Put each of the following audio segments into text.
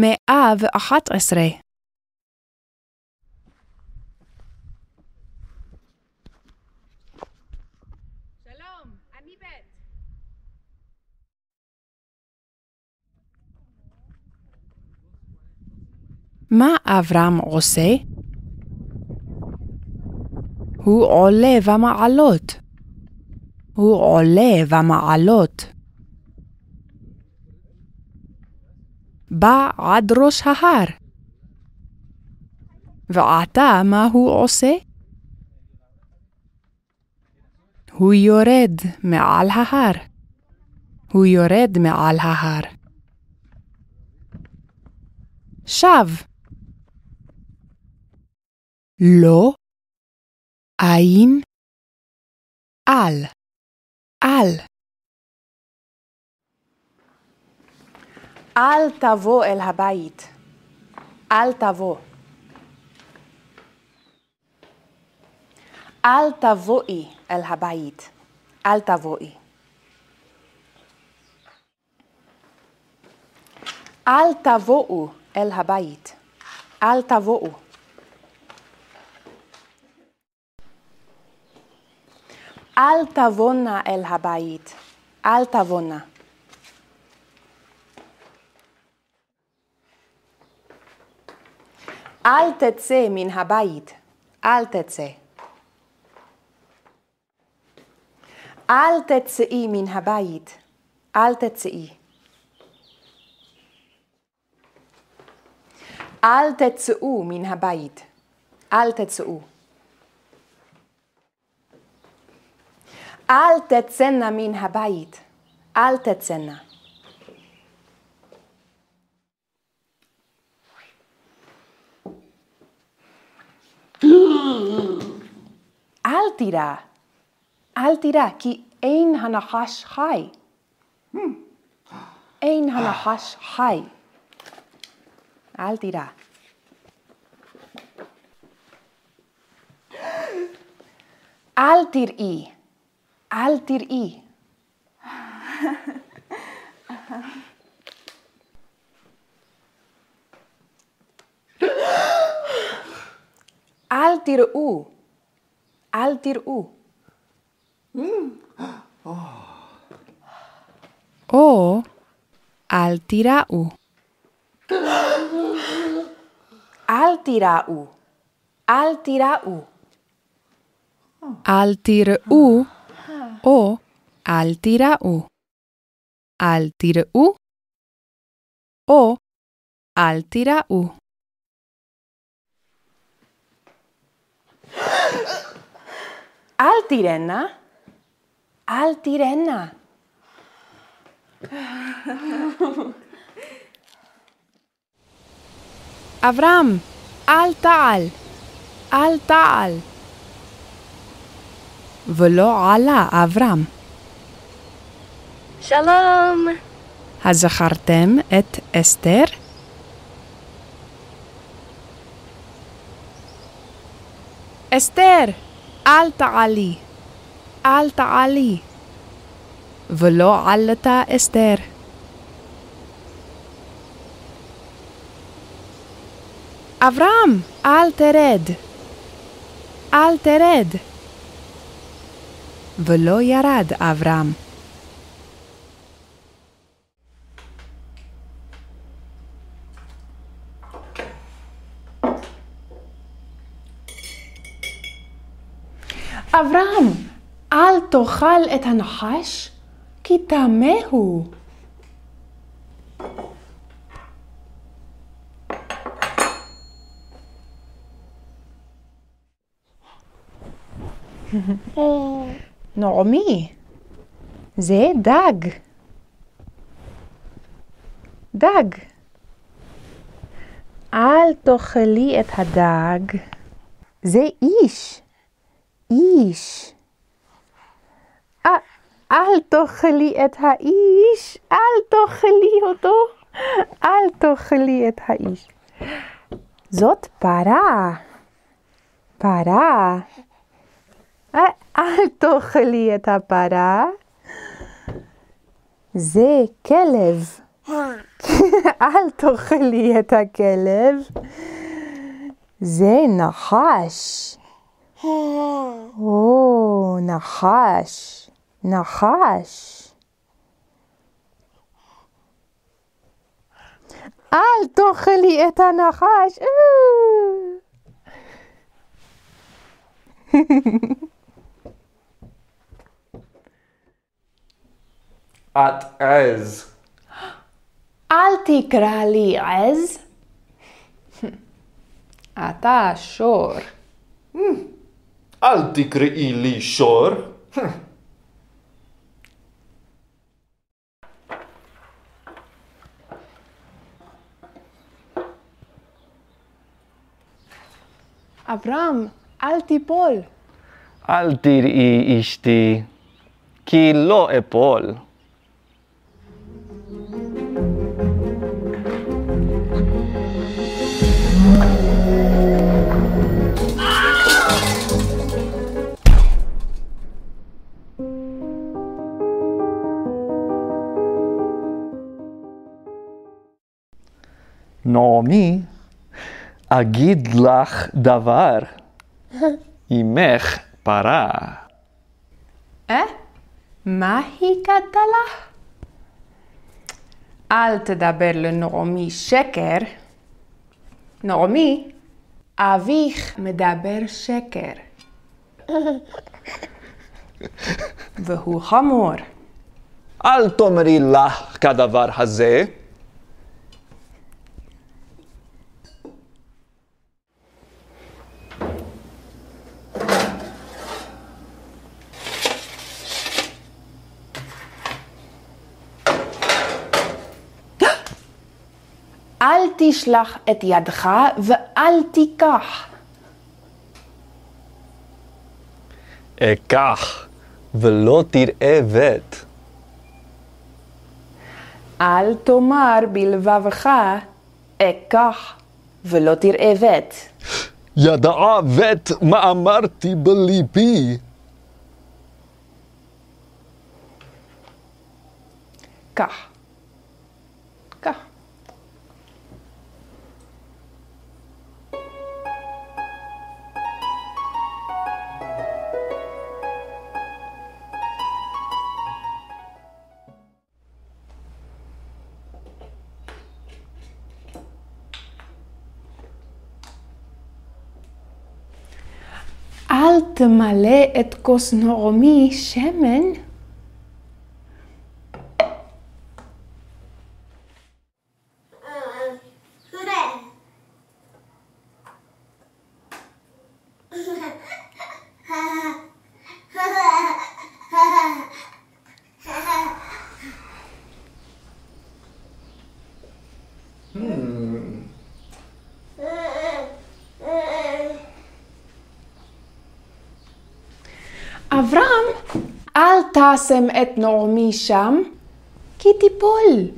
מאה ואחת עשרה. שלום, אני בית. מה אברהם עושה? הוא עולה במעלות. הוא עולה במעלות. בא עד ראש ההר. ועתה מה הוא עושה? הוא יורד מעל ההר. הוא יורד מעל ההר. שב. לא, עין, על, על. אל תבוא אל הבית. אל תבוא. אל תבואי אל הבית. אל תבואי. אל תבואו אל הבית. אל תבואו. אל תבואנה אל הבית. אל תבואנה. אל תצא מן הבית. אל תצא. אל תצאי מן הבית. אל תצאי. אל תצאו מן הבית. אל תצאו. אל תצאנה מן הבית. אל תצאנה. אל תירא. אל תירא, כי אין הנחש חי. אין הנחש חי. אל תירא. אל תראי. אל תראי. אל תראו. אל תראו. או אל תיראו. אל תיראו. אל תיראו. אל תראו או אל תיראו. אל תראו או אל תיראו. אל תיראנה. אל תיראנה. אברהם, אל תעל, אל תעל. ולא עלה אברהם. שלום. הזכרתם את אסתר? אסתר, אל תעלי, אל תעלי. ולא עלתה אסתר. אברהם, אל תרד, אל תרד. ולא ירד אברהם. אברהם, אל תאכל את הנחש, כי טמא הוא. נעמי, זה דג. דג. אל תאכלי את הדג. זה איש. איש. א- אל תאכלי את האיש, אל תאכלי אותו, אל תאכלי את האיש. זאת פרה. פרה. א- אל תאכלי את הפרה. זה כלב. אל תאכלי את הכלב. זה נחש. או, נחש. נחש. אל תאכלי את הנחש. את עז. אל תקרא לי עז. אל תקראי לי שור. אברהם, אל תיפול. אל תראי אשתי, כי לא אפול. נעמי, אגיד לך דבר. אמך פרה. אה? מה היא כתבה לך? אל תדבר לנעמי שקר. נעמי, אביך מדבר שקר. והוא חמור. אל תאמרי לך כדבר הזה. אל תשלח את ידך ואל תיקח. אקח ולא תראה בית. אל תאמר בלבבך, אקח ולא תראה בית. ידעה בית מה אמרתי בליבי. קח. תמלא את כוס נעמי שמן. אברהם, אל תשם את נעמי שם, כי תיפול.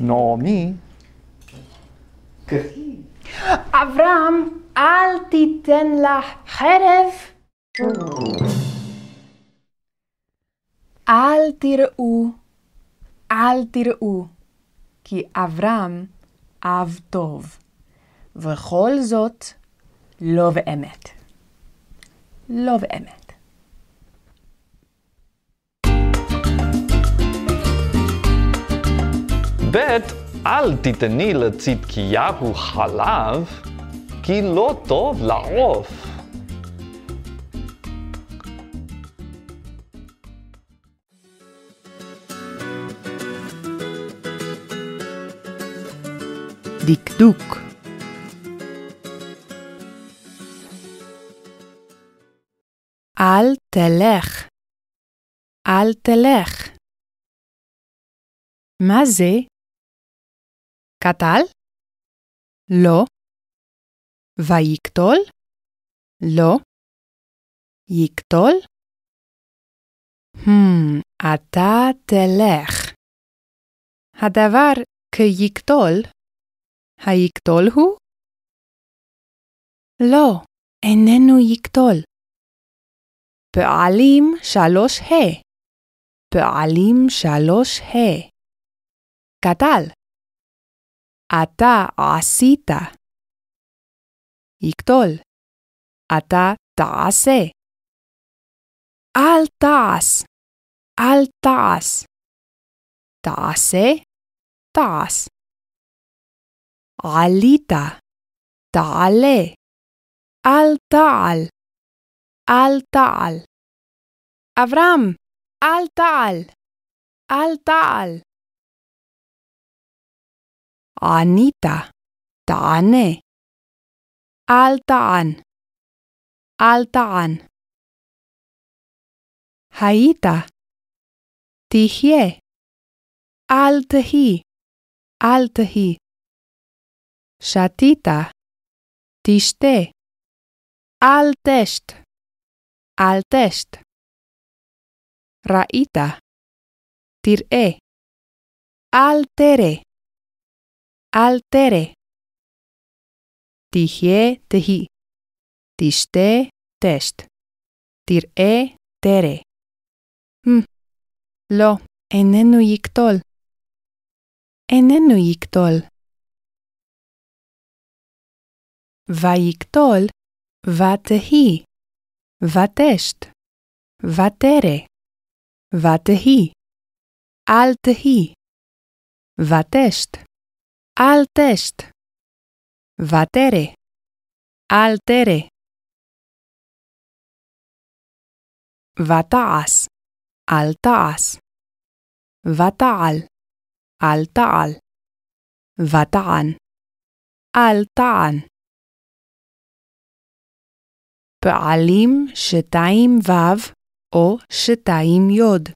נעמי, אברהם, אל תיתן לך חרב. אל תראו, אל תראו, כי אברהם אב טוב, וכל זאת לא באמת. לא באמת. בית אל תיתני לצדקיהו חלב, כי לא טוב לעוף. דקדוק. אל תלך. אל תלך. מה זה? קטל? לא. ויקטול? לא. יקטול? Hmm, אתה תלך. הדבר כיקטול, היקטול הוא? לא, איננו יקטול. פעלים שלוש ה. פעלים שלוש ה. קטל. אתה עשית. יקטול. אתה תעשה. אל תעש. אל תעש. תעשה. תעש. עלית. תעלה. אל תעל. אל תעל. אברהם, אל תעל. אל תעל. ענית. תענה. אל תען. אל תען. היית. תחיה. אל תהי. אל תהי. שתית. תשתה. אל תשת. אל תשת. ראית. תראה. אל תרא. אל תרא. תחיה תהי. תשתה תשת. תראה תרא. Hmm. לא, איננו יקטול. איננו יקטול. Vatest, vatere, vatehi, altehi, vatest, altest, vatere, altere. Vataas, altaas, vataal, altaal, vataan, altaan. פעלים שתיים ו' או שתיים י'.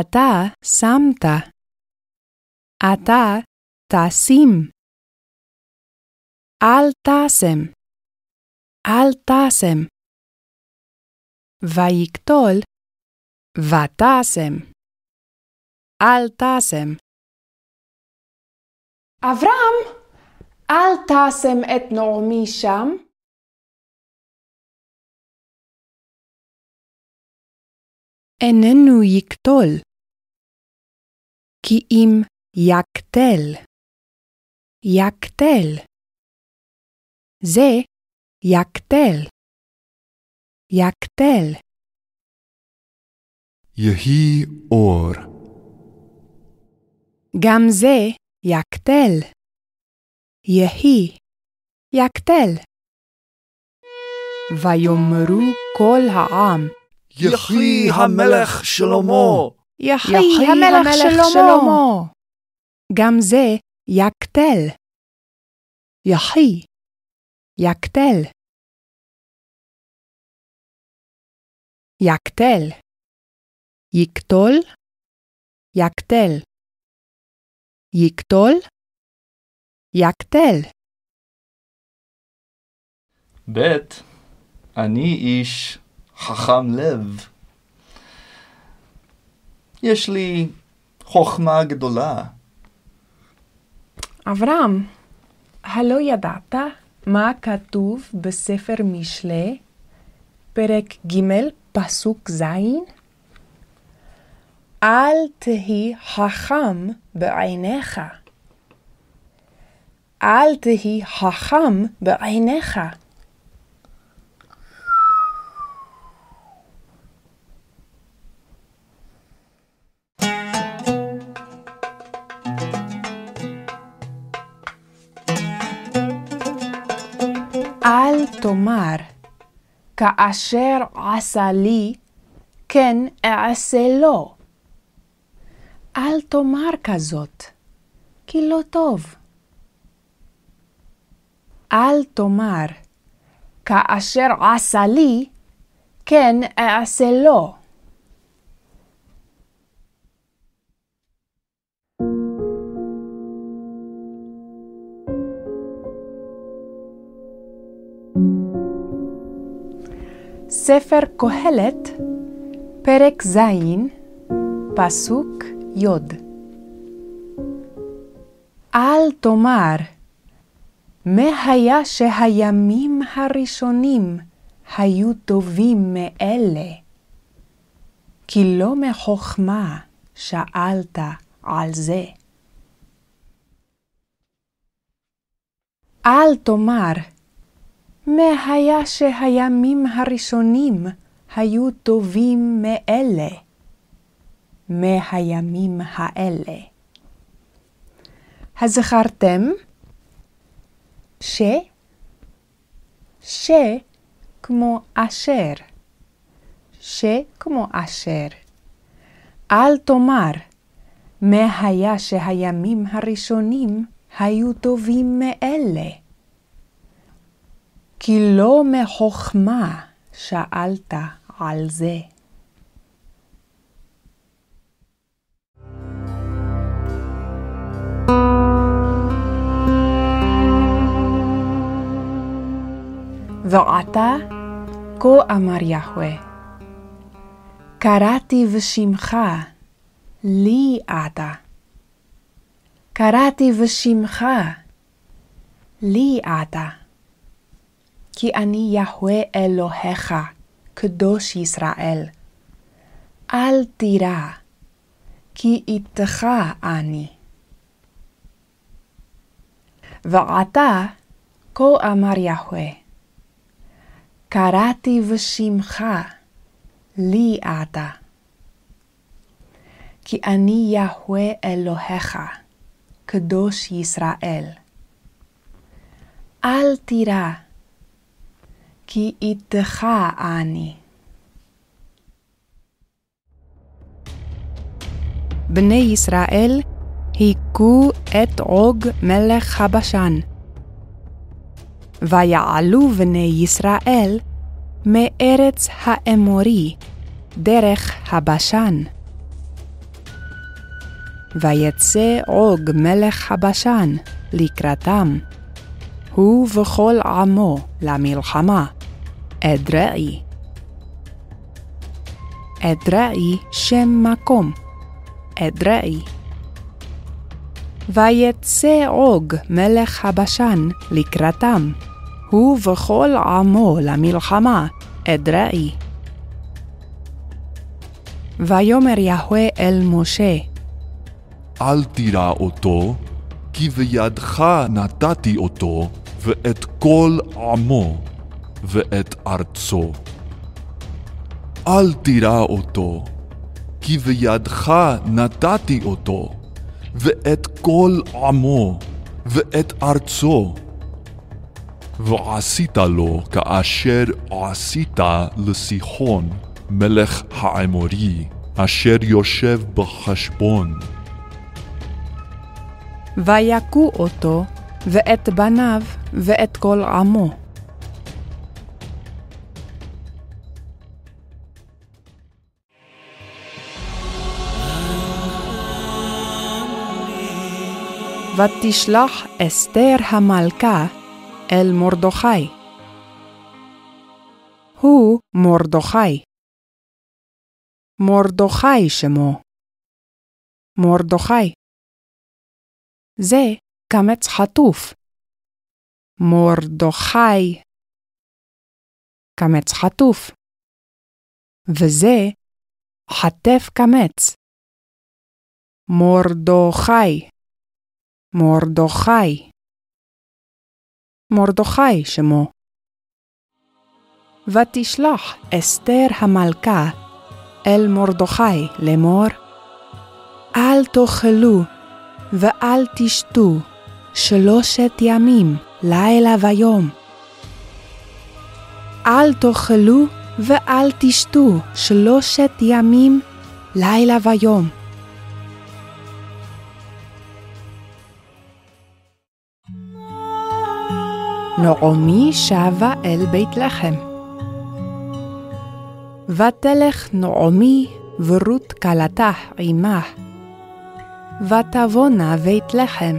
אתה שמת. אתה תשים. אל תשם. אל תשם. ויקטול, ותשם. אל תשם. אברהם, אל תשם את נעמי שם. איננו יקטול. כי אם יקטל. יקטל. זה יקטל. יקטל. יהי אור. גם זה יקטל. יהי. יקטל. ויאמרו כל העם, יחי המלך שלמה! יחי המלך שלמה. גם זה יקטל. יחי. יקטל. יקטל. יקטול. יקטל. יקטול. יקטל. ב. אני איש חכם לב. יש לי חוכמה גדולה. אברהם, הלא ידעת מה כתוב בספר משלי, פרק ג', פסוק ז'? אל תהי חכם בעיניך. אל תהי חכם בעיניך. תאמר, כאשר עשה לי, כן אעשה לו. אל תאמר כזאת, כי לא טוב. אל תאמר, כאשר עשה לי, כן אעשה לו. ספר קהלת, פרק ז', פסוק י. אל תאמר, מה היה שהימים הראשונים היו טובים מאלה. כי לא מחוכמה שאלת על זה. אל תאמר, מה היה שהימים הראשונים היו טובים מאלה, מהימים האלה. הזכרתם? ש? ש כמו אשר. ש כמו אשר. אל תאמר, מה היה שהימים הראשונים היו טובים מאלה. כי לא מחוכמה שאלת על זה. ועתה, כה אמר יהוה, קראתי בשמך, לי אתה. קראתי בשמך, לי אתה. כי אני יהוה אלוהיך, קדוש ישראל. אל תירא, כי איתך אני. ועתה, כה אמר יהוה, קראתי בשמך, לי אתה. כי אני יהוה אלוהיך, קדוש ישראל. אל תירא, כי איתך אני. בני ישראל היכו את עוג מלך הבשן. ויעלו בני ישראל מארץ האמורי דרך הבשן. ויצא עוג מלך הבשן לקראתם, הוא וכל עמו למלחמה, אדרעי. אדרעי שם מקום, אדרעי. ויצא עוג מלך הבשן לקראתם, הוא וכל עמו למלחמה, אדרעי. ויאמר יהוה אל משה, אל תירא אותו, כי בידך נתתי אותו, ואת כל עמו, ואת ארצו. אל תירא אותו, כי בידך נתתי אותו, ואת כל עמו, ואת ארצו. ועשית לו כאשר עשית לסיחון, מלך האמורי, אשר יושב בחשבון. ויכו אותו, ואת בניו, ואת כל עמו. ותשלח אסתר המלכה אל מרדכי. הוא מרדכי. מרדכי שמו. מרדכי. זה קמץ חטוף. מרדכי. קמץ חטוף. וזה חטף קמץ. מרדכי. מרדכי. מרדכי שמו. ותשלח אסתר המלכה אל מרדכי לאמור, אל תאכלו ואל תשתו שלושת ימים, לילה ויום. אל תאכלו ואל תשתו שלושת ימים, לילה ויום. נעמי שבה אל בית לחם. ותלך נעמי ורות כלתה עמה, ותבונה בית לחם.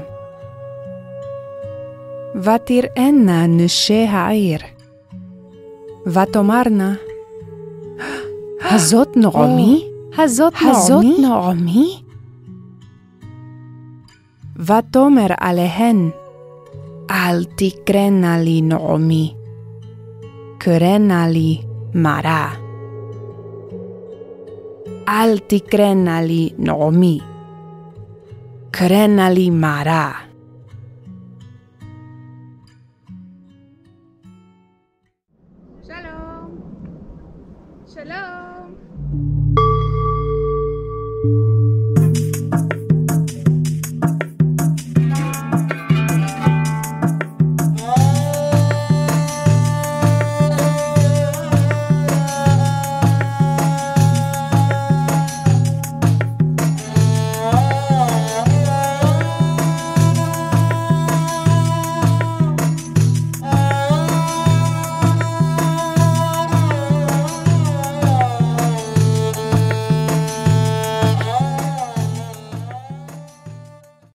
ותראנה נשי העיר, ותאמרנה, הזאת נעמי? הזאת נעמי? ותאמר עליהן, alti crenali nomi, crenali mara. Alti crenali nomi, crenali mara. Shalom! Shalom!